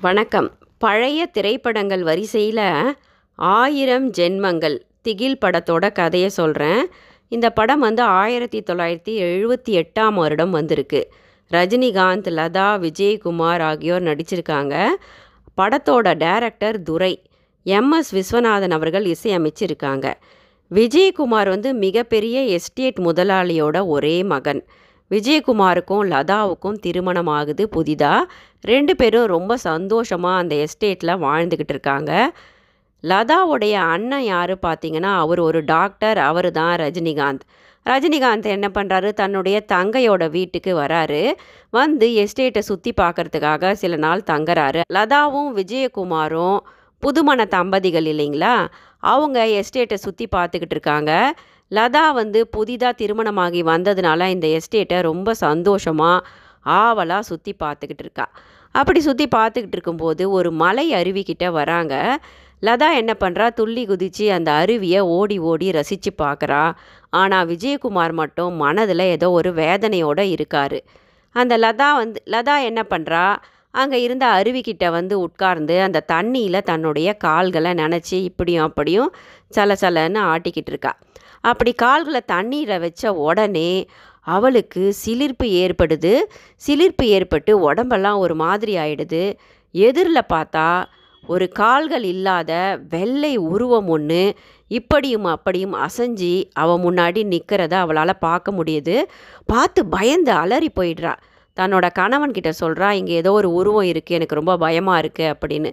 வணக்கம். பழைய திரைப்படங்கள் வரிசையில் ஆயிரம் ஜென்மங்கள். திகில் படத்தோட கதையை சொல்கிறேன் இந்த படம் வந்து ஆயிரத்தி தொள்ளாயிரத்தி எழுபத்தி எட்டாம் வருடம் வந்திருக்கு. ரஜினிகாந்த் லதா விஜயகுமார் ஆகியோர் நடிச்சிருக்காங்க. படத்தோட டைரக்டர் துரை. எம்எஸ் விஸ்வநாதன் அவர்கள் இசையமைச்சிருக்காங்க. விஜயகுமார் வந்து மிகப்பெரிய எஸ்டேட் முதலாளியோட ஒரே மகன். விஜயகுமாருக்கும் லதாவுக்கும் திருமணம் ஆகுது புதிதாக ரெண்டு பேரும் ரொம்ப சந்தோஷமாக அந்த எஸ்டேட்டில் வாழ்ந்துக்கிட்டு இருக்காங்க. லதாவுடைய அண்ணன் யார் பார்த்தீங்கன்னா அவர் ஒரு டாக்டர் அவர் தான் ரஜினிகாந்த். ரஜினிகாந்த் என்ன பண்ணுறாரு தன்னுடைய தங்கையோட வீட்டுக்கு வராரு. வந்து எஸ்டேட்டை சுற்றி பார்க்கறதுக்காக சில நாள் தங்குறாரு. லதாவும் விஜயகுமாரும் புதுமண தம்பதிகள் இல்லைங்களா? அவங்க எஸ்டேட்டை சுற்றி பார்த்துக்கிட்டு இருக்காங்க. லதா வந்து புதிதாக திருமணமாகி வந்ததுனால இந்த எஸ்டேட்டை ரொம்ப சந்தோஷமாக ஆவலாக சுற்றி பார்த்துக்கிட்டு இருக்கா. அப்படி சுற்றி பார்த்துக்கிட்டு இருக்கும்போது ஒரு மலை அருவிக்கிட்ட வராங்க. லதா என்ன பண்ணுறா துள்ளி குதித்து அந்த அருவியை ஓடி ஓடி ரசித்து பார்க்குறா ஆனால் விஜயகுமார் மட்டும் மனதில் ஏதோ ஒரு வேதனையோடு இருக்கார். அந்த லதா வந்து லதா என்ன பண்ணுறா அங்கே இருந்த அருவிக்கிட்ட வந்து உட்கார்ந்து அந்த தண்ணியில் தன்னுடைய கால்களை நினச்சி இப்படியும் அப்படியும் சலசலன்னு ஆட்டிக்கிட்டு இருக்கா. அப்படி கால்களை தண்ணீரை வச்ச உடனே அவளுக்கு சிலிர்ப்பு ஏற்படுது. சிலிர்ப்பு ஏற்பட்டு உடம்பெல்லாம் ஒரு மாதிரி ஆயிடுது. எதிரில் பார்த்தா ஒரு கால்கள் இல்லாத வெள்ளை உருவம் ஒன்று இப்படியும் அப்படியும் அசைஞ்சி அவள் முன்னாடி நிற்கிறத அவளால் பார்க்க முடியுது. பார்த்து பயந்து அலறி போயிடுறா. தன்னோட கணவன்கிட்ட சொல்கிறா இங்கே ஏதோ ஒரு உருவம் இருக்குது எனக்கு ரொம்ப பயமாக இருக்குது அப்படின்னு.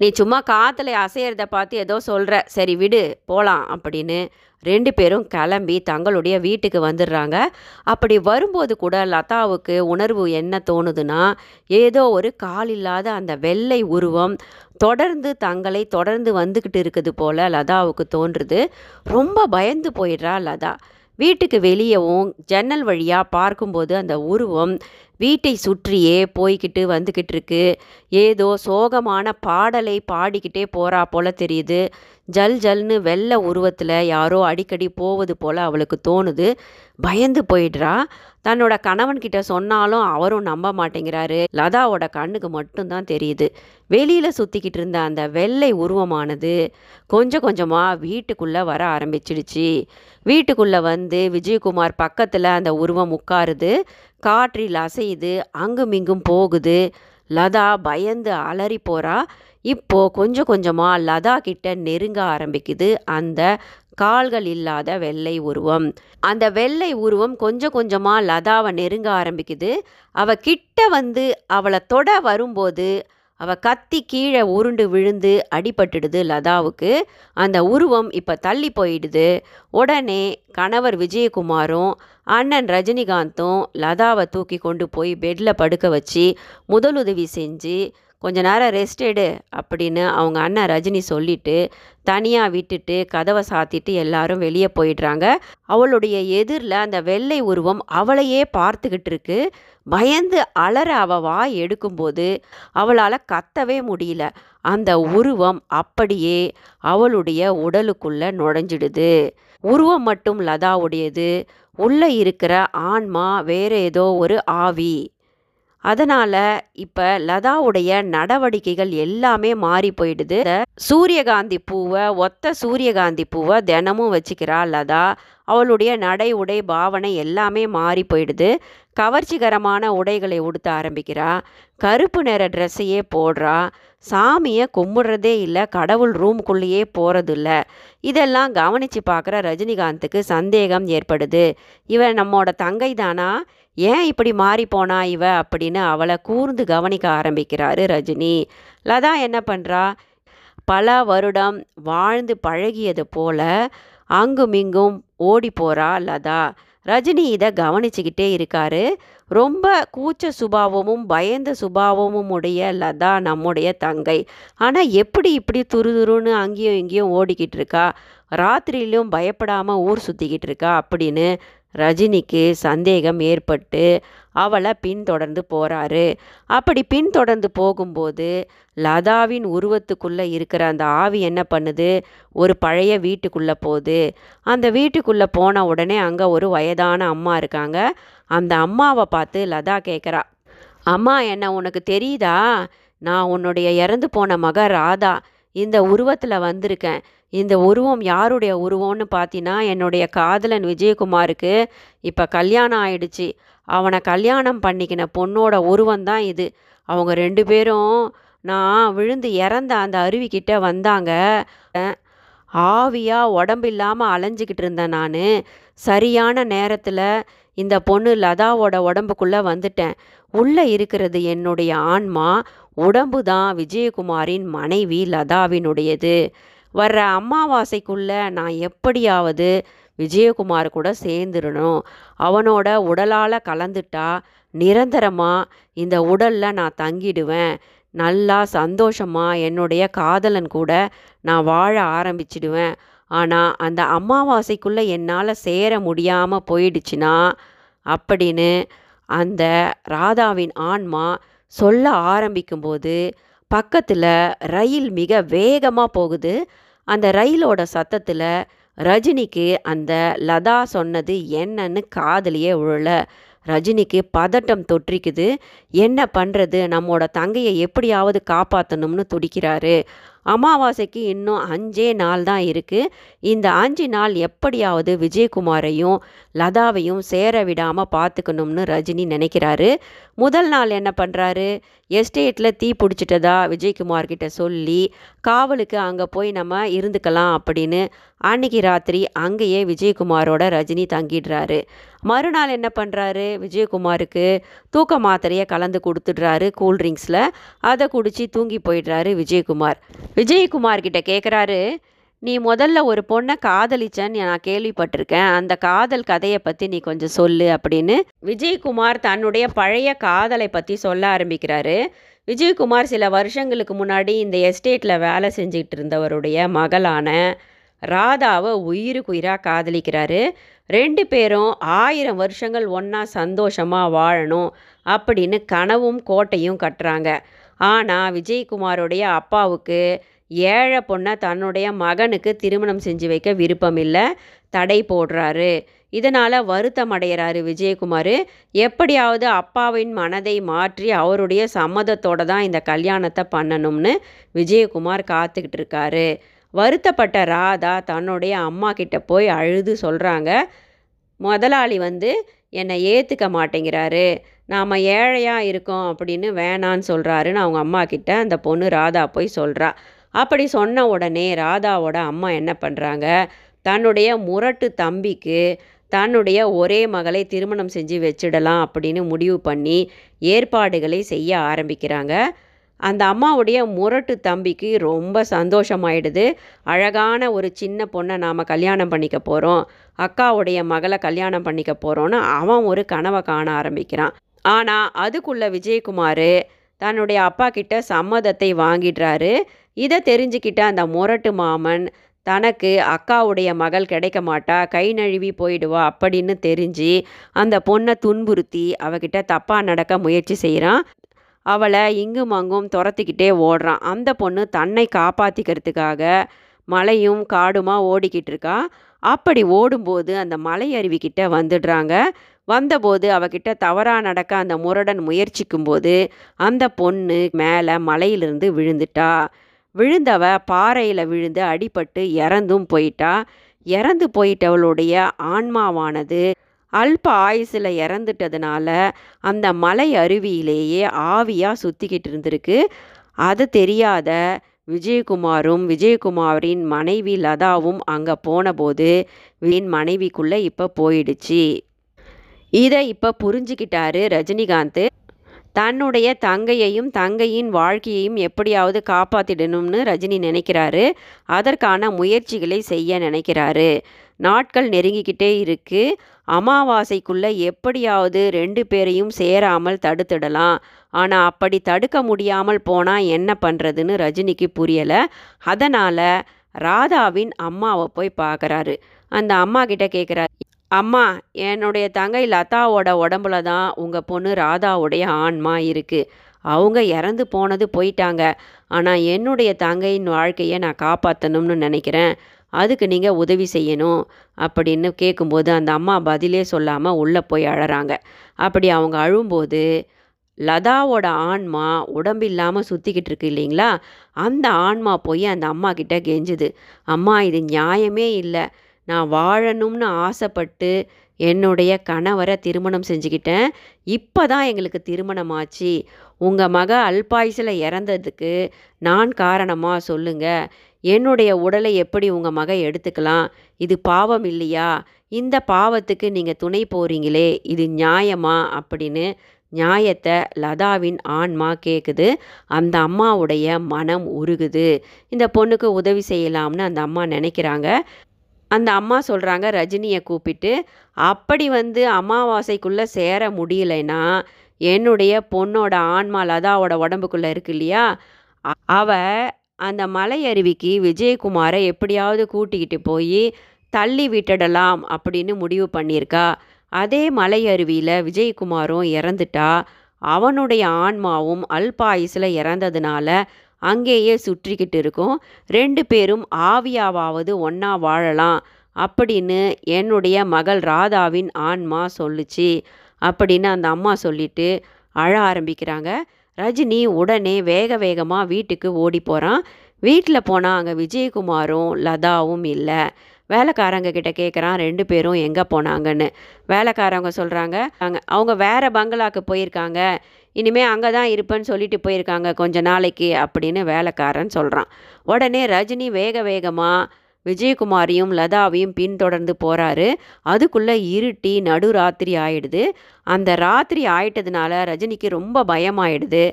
நீ சும்மா காற்றுல அசையிறத பார்த்து ஏதோ சொல்கிற சரி விடு போகலாம் அப்படின்னு ரெண்டு பேரும் கிளம்பி தங்களுடைய வீட்டுக்கு வந்துடுறாங்க. அப்படி வரும்போது கூட லதாவுக்கு உணர்வு என்ன தோணுதுன்னா ஏதோ ஒரு கால் இல்லாத அந்த வெள்ளை உருவம் தொடர்ந்து தங்களை தொடர்ந்து வந்துக்கிட்டு இருக்குது போல் லதாவுக்கு தோன்றுது. ரொம்ப பயந்து போயிடுறா லதா. வீட்டுக்கு வெளியவும் ஜன்னல் வழியாக பார்க்கும்போது அந்த உருவம் வீட்டை சுற்றியே போய்கிட்டு வந்துக்கிட்டு இருக்கு ஏதோ சோகமான பாடலை பாடிக்கிட்டே போகிறா போல தெரியுது. ஜல் ஜல்னு வெள்ளை உருவத்தில் யாரோ அடிக்கடி போவது போல் அவளுக்கு தோணுது. பயந்து போயிடுறா. தன்னோட கணவன்கிட்ட சொன்னாலும் அவரும் நம்ப மாட்டேங்கிறாரு. லதாவோட கண்ணுக்கு மட்டும்தான் தெரியுது. வெளியில் சுற்றிக்கிட்டு இருந்த அந்த வெள்ளை உருவமானது கொஞ்சம் கொஞ்சமாக வீட்டுக்குள்ளே வர ஆரம்பிச்சிடுச்சு. வீட்டுக்குள்ளே வந்து விஜயகுமார் பக்கத்தில் அந்த உருவம் உட்காருது. காற்றில் அசையுது. அங்குமிங்கும் போகுது. லதா பயந்து அலறி போகிறா இப்போது கொஞ்சம் கொஞ்சமாக லதா கிட்ட நெருங்க ஆரம்பிக்குது. அந்த கால்கள் இல்லாத வெள்ளை உருவம். அந்த வெள்ளை உருவம் கொஞ்சம் கொஞ்சமாக லதாவை நெருங்க ஆரம்பிக்குது. அவ கிட்ட வந்து அவளை தொட வரும்போது அவ கத்தி கீழே உருண்டு விழுந்து அடிபட்டுடுது லதாவுக்கு. அந்த உருவம் இப்போ தள்ளி போயிடுது. உடனே கணவர் விஜயகுமாரும் அண்ணன் ரஜினிகாந்தும் லதாவை தூக்கி கொண்டு போய் பெட்டில் படுக்க வச்சு முதலுதவி செஞ்சு கொஞ்ச நேரம் ரெஸ்ட் எடு அப்படின்னு அவங்க அண்ணன் ரஜினி சொல்லிட்டு தனியாக விட்டுட்டு கதவை சாத்திட்டு எல்லாரும் வெளியே போயிடுறாங்க. அவளுடைய எதிரில் அந்த வெள்ளை உருவம் அவளையே பார்த்துக்கிட்டு இருக்கு. பயந்து அலற அவ வாய் எடுக்கும்போது அவளால் கத்தவே முடியல. அந்த உருவம் அப்படியே அவளுடைய உடலுக்குள்ளே நுழைஞ்சிடுது. உருவம் மட்டும் லதாவுடையது. உள்ளே இருக்கிற ஆன்மா வேற ஏதோ ஒரு ஆவி. அதனால் இப்போ லதாவுடைய நடவடிக்கைகள் எல்லாமே மாறி போயிடுது. சூரியகாந்தி பூவை ஒத்த சூரியகாந்தி பூவை தினமும் வச்சுக்கிறா லதா. அவளுடைய நடை உடை பாவனை எல்லாமே மாறி போயிடுது. கவர்ச்சிகரமான உடைகளை உடுத்த ஆரம்பிக்கிறா. கருப்பு நிற ட்ரெஸ்ஸையே போடுறா. சாமியை கும்பிடுறதே இல்லை கடவுள் ரூம்குள்ளேயே போகிறது இல்லை இதெல்லாம் கவனித்து பார்க்குற ரஜினிகாந்துக்கு சந்தேகம் ஏற்படுது. இவன் நம்மோட தங்கை தானா ஏன் இப்படி மாறி போனா இவ அப்படின்னு அவளை கூர்ந்து கவனிக்க ஆரம்பிக்கிறாரு ரஜினி. லதா என்ன பண்ணுறா பல வருடம் வாழ்ந்து பழகியது போல அங்குமிங்கும் ஓடி போகிறா லதா. ரஜினி இதை கவனிச்சுக்கிட்டே இருக்காரு. ரொம்ப கூச்ச சுபாவமும் பயந்த சுபாவமும் உடைய லதா நம்முடைய தங்கை. ஆனால் எப்படி இப்படி துருதுருன்னு அங்கேயும் இங்கேயும் ஓடிக்கிட்டு இருக்கா? ராத்திரியிலும் பயப்படாமல் ஊர் சுற்றிக்கிட்டு இருக்கா அப்படின்னு ரஜினிக்கு சந்தேகம் ஏற்பட்டு அவளை பின்தொடர்ந்து போகிறாரு அப்படி பின்தொடர்ந்து போகும்போது லதாவின் உருவத்துக்குள்ளே இருக்கிற அந்த ஆவி என்ன பண்ணுது? ஒரு பழைய வீட்டுக்குள்ளே போகுது. அந்த வீட்டுக்குள்ளே போன உடனே அங்கே ஒரு வயதான அம்மா இருக்காங்க. அந்த அம்மாவை பார்த்து லதா கேட்குறா அம்மா என்ன உனக்கு தெரியுதா? நான் உன்னுடைய இறந்து போன மக ராதா. இந்த உருவத்தில் வந்திருக்கேன். இந்த உருவம் யாருடைய உருவம்னு பார்த்தீங்கன்னா என்னுடைய காதலன் விஜயகுமாருக்கு இப்போ கல்யாணம் ஆயிடுச்சு. அவனை கல்யாணம் பண்ணிக்கின பொண்ணோட உருவம் தான் இது. அவங்க ரெண்டு பேரும் நான் விழுந்து இறந்த அந்த அருவிக்கிட்ட வந்தாங்க. ஆவியாக உடம்பு இல்லாமல் அலைஞ்சிக்கிட்டு இருந்தேன் நான். சரியான நேரத்தில் இந்த பொண்ணு லதாவோட உடம்புக்குள்ளே வந்துட்டேன். உள்ளே இருக்கிறது என்னுடைய ஆன்மா உடம்பு தான் விஜயகுமாரின் மனைவி லதாவினுடையது. வர்ற அமாவாசைக்குள்ளே நான் எப்படியாவது விஜயகுமார் கூட சேர்ந்துடணும். அவனோட உடலால் கலந்துட்டா நிரந்தரமாக இந்த உடலில் நான் தங்கிடுவேன். நல்லா சந்தோஷமாக என்னுடைய காதலன் கூட நான் வாழ ஆரம்பிச்சிடுவேன். ஆனால் அந்த அமாவாசைக்குள்ளே என்னால் சேர முடியாமல் போயிடுச்சுன்னா அப்படின்னு அந்த ராதாவின் ஆன்மா சொல்ல ஆரம்பிக்கும்போது பக்கத்தில் ரயில் மிக வேகமாக போகுது. அந்த ரயிலோட சத்தத்தில் ரஜினிக்கு அந்த லதா சொன்னது என்னன்னு காதலியே உழல. ரஜினிக்கு பதட்டம் தொற்றிக்குது. என்ன பண்ணுறது நம்மோட தங்கையை எப்படியாவது காப்பாற்றணும்னு துடிக்கிறாரு. அமாவாசைக்கு இன்னும் அஞ்சே நாள் தான் இருக்குது இந்த அஞ்சு நாள் எப்படியாவது விஜயகுமாரையும் லதாவையும் சேர விடாமல் பார்த்துக்கணும்னு ரஜினி நினைக்கிறாரு. முதல் நாள் என்ன பண்ணுறாரு எஸ்டேட்டில் தீ பிடிச்சிட்டதா? விஜயகுமார் கிட்ட சொல்லி காவலுக்கு அங்கே போய் நம்ம இருந்துக்கலாம் அப்படின்னு அன்னைக்கு ராத்திரி அங்கேயே விஜயகுமாரோட ரஜினி தங்கிடுறாரு. மறுநாள் என்ன பண்ணுறாரு விஜயகுமாருக்கு தூக்க மாத்திரையை கலந்து கொடுத்துடுறாரு கூல்ட்ரிங்க்ஸில் அதை குடித்து தூங்கி போயிடுறாரு விஜயகுமார். விஜயகுமார் கிட்ட கேட்குறாரு நீ முதல்ல ஒரு பொண்ணை காதலிச்சன்னு நான் கேள்விப்பட்டிருக்கேன். அந்த காதல் கதையை பற்றி நீ கொஞ்சம் சொல்லு அப்படின்னு விஜயகுமார் தன்னுடைய பழைய காதலை பற்றி சொல்ல ஆரம்பிக்கிறாரு. விஜயகுமார் சில வருஷங்களுக்கு முன்னாடி இந்த எஸ்டேட்டில் வேலை செஞ்சுக்கிட்டு இருந்தவருடைய மகளான ராதாவை உயிருக்கு உயிராக காதலிக்கிறாரு. ரெண்டு பேரும் ஆயிரம் வருஷங்கள் ஒன்றா சந்தோஷமாக வாழணும் அப்படின்னு கனவும் கோட்டையும் கட்டுறாங்க. ஆனால் விஜயகுமாரோடைய அப்பாவுக்கு ஏழை பொண்ணை தன்னுடைய மகனுக்கு திருமணம் செஞ்சு வைக்க விருப்பம் இல்லை தடை போடுறாரு. இதனால் வருத்தம் அடைகிறாரு விஜயகுமார். எப்படியாவது அப்பாவின் மனதை மாற்றி அவருடைய சம்மதத்தோடு தான் இந்த கல்யாணத்தை பண்ணணும்னு விஜயகுமார் காத்துக்கிட்டு இருக்காரு. வருத்தப்பட்ட ராதா தன்னுடைய அம்மா கிட்ட போய் அழுது சொல்கிறாங்க முதலாளி வந்து என்னை ஏற்றுக்க மாட்டேங்கிறாரு. நாம் ஏழையாக இருக்கோம் அப்படின்னு வேணான்னு சொல்கிறாருன்னு அவங்க அம்மா கிட்ட அந்த பொண்ணு ராதா போய் சொல்கிறா அப்படி சொன்ன உடனே ராதாவோட அம்மா என்ன பண்ணுறாங்க தன்னுடைய முரட்டு தம்பிக்கு தன்னுடைய ஒரே மகளை திருமணம் செஞ்சு வச்சிடலாம் அப்படின்னு முடிவு பண்ணி ஏற்பாடுகளை செய்ய ஆரம்பிக்கிறாங்க. அந்த அம்மாவுடைய முரட்டு தம்பிக்கு ரொம்ப சந்தோஷமாயிடுது. அழகான ஒரு சின்ன பொண்ணை நாம் கல்யாணம் பண்ணிக்க போகிறோம் அக்காவுடைய மகளை கல்யாணம் பண்ணிக்க போகிறோன்னு அவன் ஒரு கனவை காண ஆரம்பிக்கிறான். ஆனால் அதுக்குள்ளே விஜயகுமார் தன்னுடைய அப்பா கிட்ட சம்மதத்தை வாங்கிடுறாரு. இதை தெரிஞ்சுக்கிட்ட அந்த முரட்டு மாமன் தனக்கு அக்காவுடைய மகள் கிடைக்க மாட்டா கை நழுவி போயிடுவா அப்படின்னு தெரிஞ்சு அந்த பொண்ணை துன்புறுத்தி அவகிட்ட தப்பாக நடக்க முயற்சி செய்கிறான் அவளை இங்கும் அங்கும் துரத்திக்கிட்டே ஓடுறான். அந்த பொண்ணு தன்னை காப்பாற்றிக்கிறதுக்காக மலையும் காடுமா ஓடிக்கிட்டு இருக்கா? அப்படி ஓடும்போது அந்த மலை அருவிக்கிட்ட வந்துடுறாங்க. வந்தபோது அவகிட்ட தவறாக நடக்க அந்த முரடன் முயற்சிக்கும்போது அந்த பொண்ணு மேலே மலையிலிருந்து விழுந்துட்டா. விழுந்தவ பாறையில் விழுந்து அடிபட்டு இறந்தும் போயிட்டா. இறந்து போயிட்டவளுடைய ஆன்மாவானது அல்ப ஆயுசில் இறந்துட்டதுனால அந்த மலை அருவியிலேயே ஆவியாக சுற்றிக்கிட்டு இருந்திருக்கு. அது தெரியாத விஜயகுமாரும் விஜயகுமாரின் மனைவி லதாவும் அங்கே போனபோது என் மனைவிக்குள்ளே இப்போ போயிடுச்சு. இதை இப்போ புரிஞ்சுக்கிட்டாரு ரஜினிகாந்த். தன்னுடைய தங்கையையும் தங்கையின் வாழ்க்கையையும் எப்படியாவது காப்பாற்றிடணும்னு ரஜினி நினைக்கிறாரு. அதற்கான முயற்சிகளை செய்ய நினைக்கிறாரு. நாட்கள் நெருங்கிக்கிட்டே இருக்கு. அமாவாசைக்குள்ளே எப்படியாவது ரெண்டு பேரையும் சேராமல் தடுத்துடலாம். ஆனால் அப்படி தடுக்க முடியாமல் போனால் என்ன பண்ணுறதுன்னு ரஜினிக்கு புரியலை. அதனால் ராதாவின் அம்மாவை போய் பார்க்குறாரு அந்த அம்மா கிட்ட கேட்குறாரு அம்மா என்னுடைய தங்கை லதாவோட உடம்புல தான் உங்கள் பொண்ணு ராதாவுடைய ஆன்மா இருக்குது அவங்க இறந்து போனது போயிட்டாங்க. ஆனால் என்னுடைய தங்கையின் வாழ்க்கையை நான் காப்பாற்றணும்னு நினைக்கிறேன். அதுக்கு நீங்கள் உதவி செய்யணும் அப்படின்னு கேட்கும்போது அந்த அம்மா பதிலே சொல்லாமல் உள்ளே போய் அழறாங்க. அப்படி அவங்க அழும்போது லதாவோட ஆன்மா உடம்பு இல்லாமல் சுற்றிக்கிட்டு இருக்கு இல்லைங்களா? அந்த ஆன்மா போய் அந்த அம்மா கிட்ட கெஞ்சுது. அம்மா இது நியாயமே இல்லை. நான் வாழணும்னு ஆசைப்பட்டு என்னுடைய கணவரை திருமணம் செஞ்சுக்கிட்டேன். இப்போ தான் எங்களுக்கு திருமணம் ஆச்சு உங்கள் மக அல்பாயுசில் இறந்ததுக்கு நான் காரணமாக சொல்லுங்கள் என்னுடைய உடலை எப்படி உங்கள் மக எடுத்துக்கலாம்? இது பாவம் இல்லையா? இந்த பாவத்துக்கு நீங்கள் துணை போகிறீங்களே இது நியாயமா? அப்படின்னு நியாயத்தை லதாவின் ஆன்மா கேட்குது அந்த அம்மாவுடைய மனம் உருகுது. இந்த பொண்ணுக்கு உதவி செய்யலாம்னு அந்த அம்மா நினைக்கிறாங்க. அந்த அம்மா சொல்கிறாங்க ரஜினியை கூப்பிட்டு அப்படி வந்து அமாவாசைக்குள்ளே சேர முடியலைன்னா என்னுடைய பொண்ணோட ஆன்மா லதாவோட உடம்புக்குள்ளே இருக்கு இல்லையா? அவ அந்த மலை அருவிக்கு விஜயகுமாரை எப்படியாவது கூட்டிக்கிட்டு போய் தள்ளி விட்டுடலாம் அப்படின்னு முடிவு பண்ணியிருக்கா. அதே மலை அருவியில் விஜயகுமாரும் இறந்துட்டா அவனுடைய ஆன்மாவும் அல்பாயுசில் இறந்ததுனால அங்கேயே சுற்றிக்கிட்டு இருக்கும். ரெண்டு பேரும் ஆவியாவாவது ஒன்றா வாழலாம் அப்படின்னு என்னுடைய மகள் ராதாவின் ஆன்மா சொல்லுச்சு அப்படின்னு அந்த அம்மா சொல்லிட்டு அழ ஆரம்பிக்கிறாங்க. ரஜினி உடனே வேக வேகமாக வீட்டுக்கு ஓடி போகிறான் வீட்டில் போனால் அங்கே விஜயகுமாரும் லதாவும் இல்லை. வேலைக்காரங்க கிட்ட கேட்குறான் ரெண்டு பேரும் எங்கே போனாங்கன்னு. வேலைக்காரவங்க சொல்கிறாங்க அங்கே அவங்க வேறு பங்களாக்கு போயிருக்காங்க. இனிமேல் அங்கே தான் இருப்பேன்னு சொல்லிட்டு போயிருக்காங்க கொஞ்ச நாளைக்கு அப்படின்னு வேலைக்காரன் சொல்கிறான் உடனே ரஜினி வேக வேகமாக விஜயகுமாரியும் லதாவையும் பின்தொடர்ந்து போகிறாரு அதுக்குள்ளே இருட்டி நடுராத்திரி ஆயிடுது. அந்த ராத்திரி ஆயிட்டதுனால ரஜினிக்கு ரொம்ப பயமாயிடுது.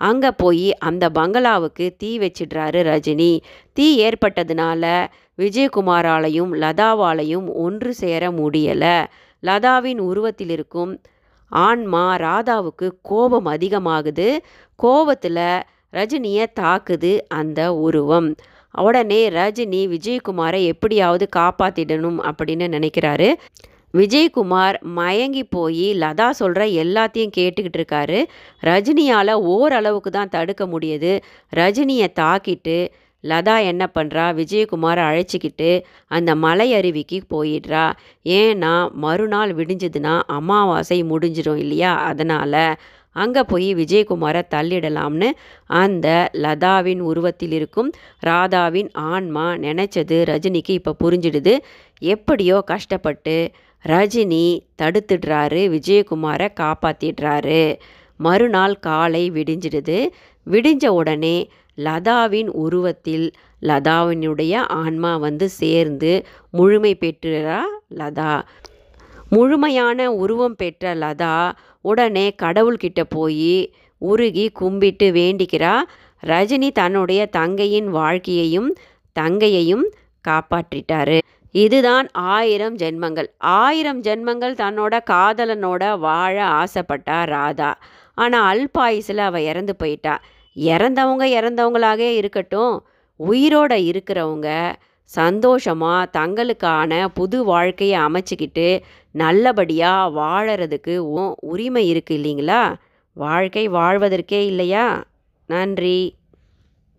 அங்கே போய் அந்த பங்களாவுக்கு தீ வச்சிடுறாரு ரஜினி. தீ ஏற்பட்டதுனால விஜயகுமாராலையும் லதாவாலையும் ஒன்று சேர முடியலை. லதாவின் உருவத்தில் இருக்கும் ஆன்மா ராதாவுக்கு கோபம் அதிகமாகுது. கோபத்தில் ரஜினியை தாக்குது அந்த உருவம். உடனே ரஜினி விஜயகுமாரை எப்படியாவது காப்பாற்றிடணும் அப்படின்னு நினைக்கிறாரு. விஜயகுமார் மயங்கி போய் லதா சொல்கிற எல்லாத்தையும் கேட்டுக்கிட்டு இருக்காரு. ரஜினியால் ஓரளவுக்கு தான் தடுக்க முடியுது. ரஜினியை தாக்கிட்டு லதா என்ன பண்ணுறா விஜயகுமாரை அழைச்சிக்கிட்டு அந்த மலை அருவிக்கு போயிடுறா. ஏன்னா மறுநாள் விடிஞ்சதுன்னா அமாவாசை முடிஞ்சிடும் இல்லையா? அதனால் அங்கே போய் விஜயகுமாரை தள்ளிடலாம்னு அந்த லதாவின் உருவத்தில் இருக்கும் ராதாவின் ஆன்மா நினச்சது ரஜினிக்கு இப்போ புரிஞ்சிடுது. எப்படியோ கஷ்டப்பட்டு ரஜினி தடுத்துடுறாரு விஜயகுமாரை காப்பாற்றிடுறாரு மறுநாள் காலை விடிஞ்சிடுது. விடிஞ்ச உடனே லதாவின் உருவத்தில் லதாவினுடைய ஆன்மா வந்து சேர்ந்து முழுமை பெற்றுறா லதா. முழுமையான உருவம் பெற்ற லதா உடனே கடவுள்கிட்ட போய் உருகி கும்பிட்டு வேண்டிக்கிறா. ரஜினி தன்னுடைய தங்கையின் வாழ்க்கையையும் தங்கையையும் காப்பாற்றிட்டாரு. இதுதான் ஆயிரம் ஜென்மங்கள். ஆயிரம் ஜென்மங்கள் தன்னோட காதலனோட வாழ ஆசைப்பட்டா ராதா. ஆனால் அல்பாயுசில் அவள் இறந்து போயிட்டா. இறந்தவங்க இறந்தவங்களாகவே இருக்கட்டும் உயிரோட இருக்கிறவங்க சந்தோஷமாக தங்களுக்கான புது வாழ்க்கையை அமைச்சிக்கிட்டு நல்லபடியாக வாழறதுக்கு உ- உரிமை இருக்குது இல்லைங்களா? வாழ்க்கை வாழ்வதற்கே இல்லையா? நன்றி.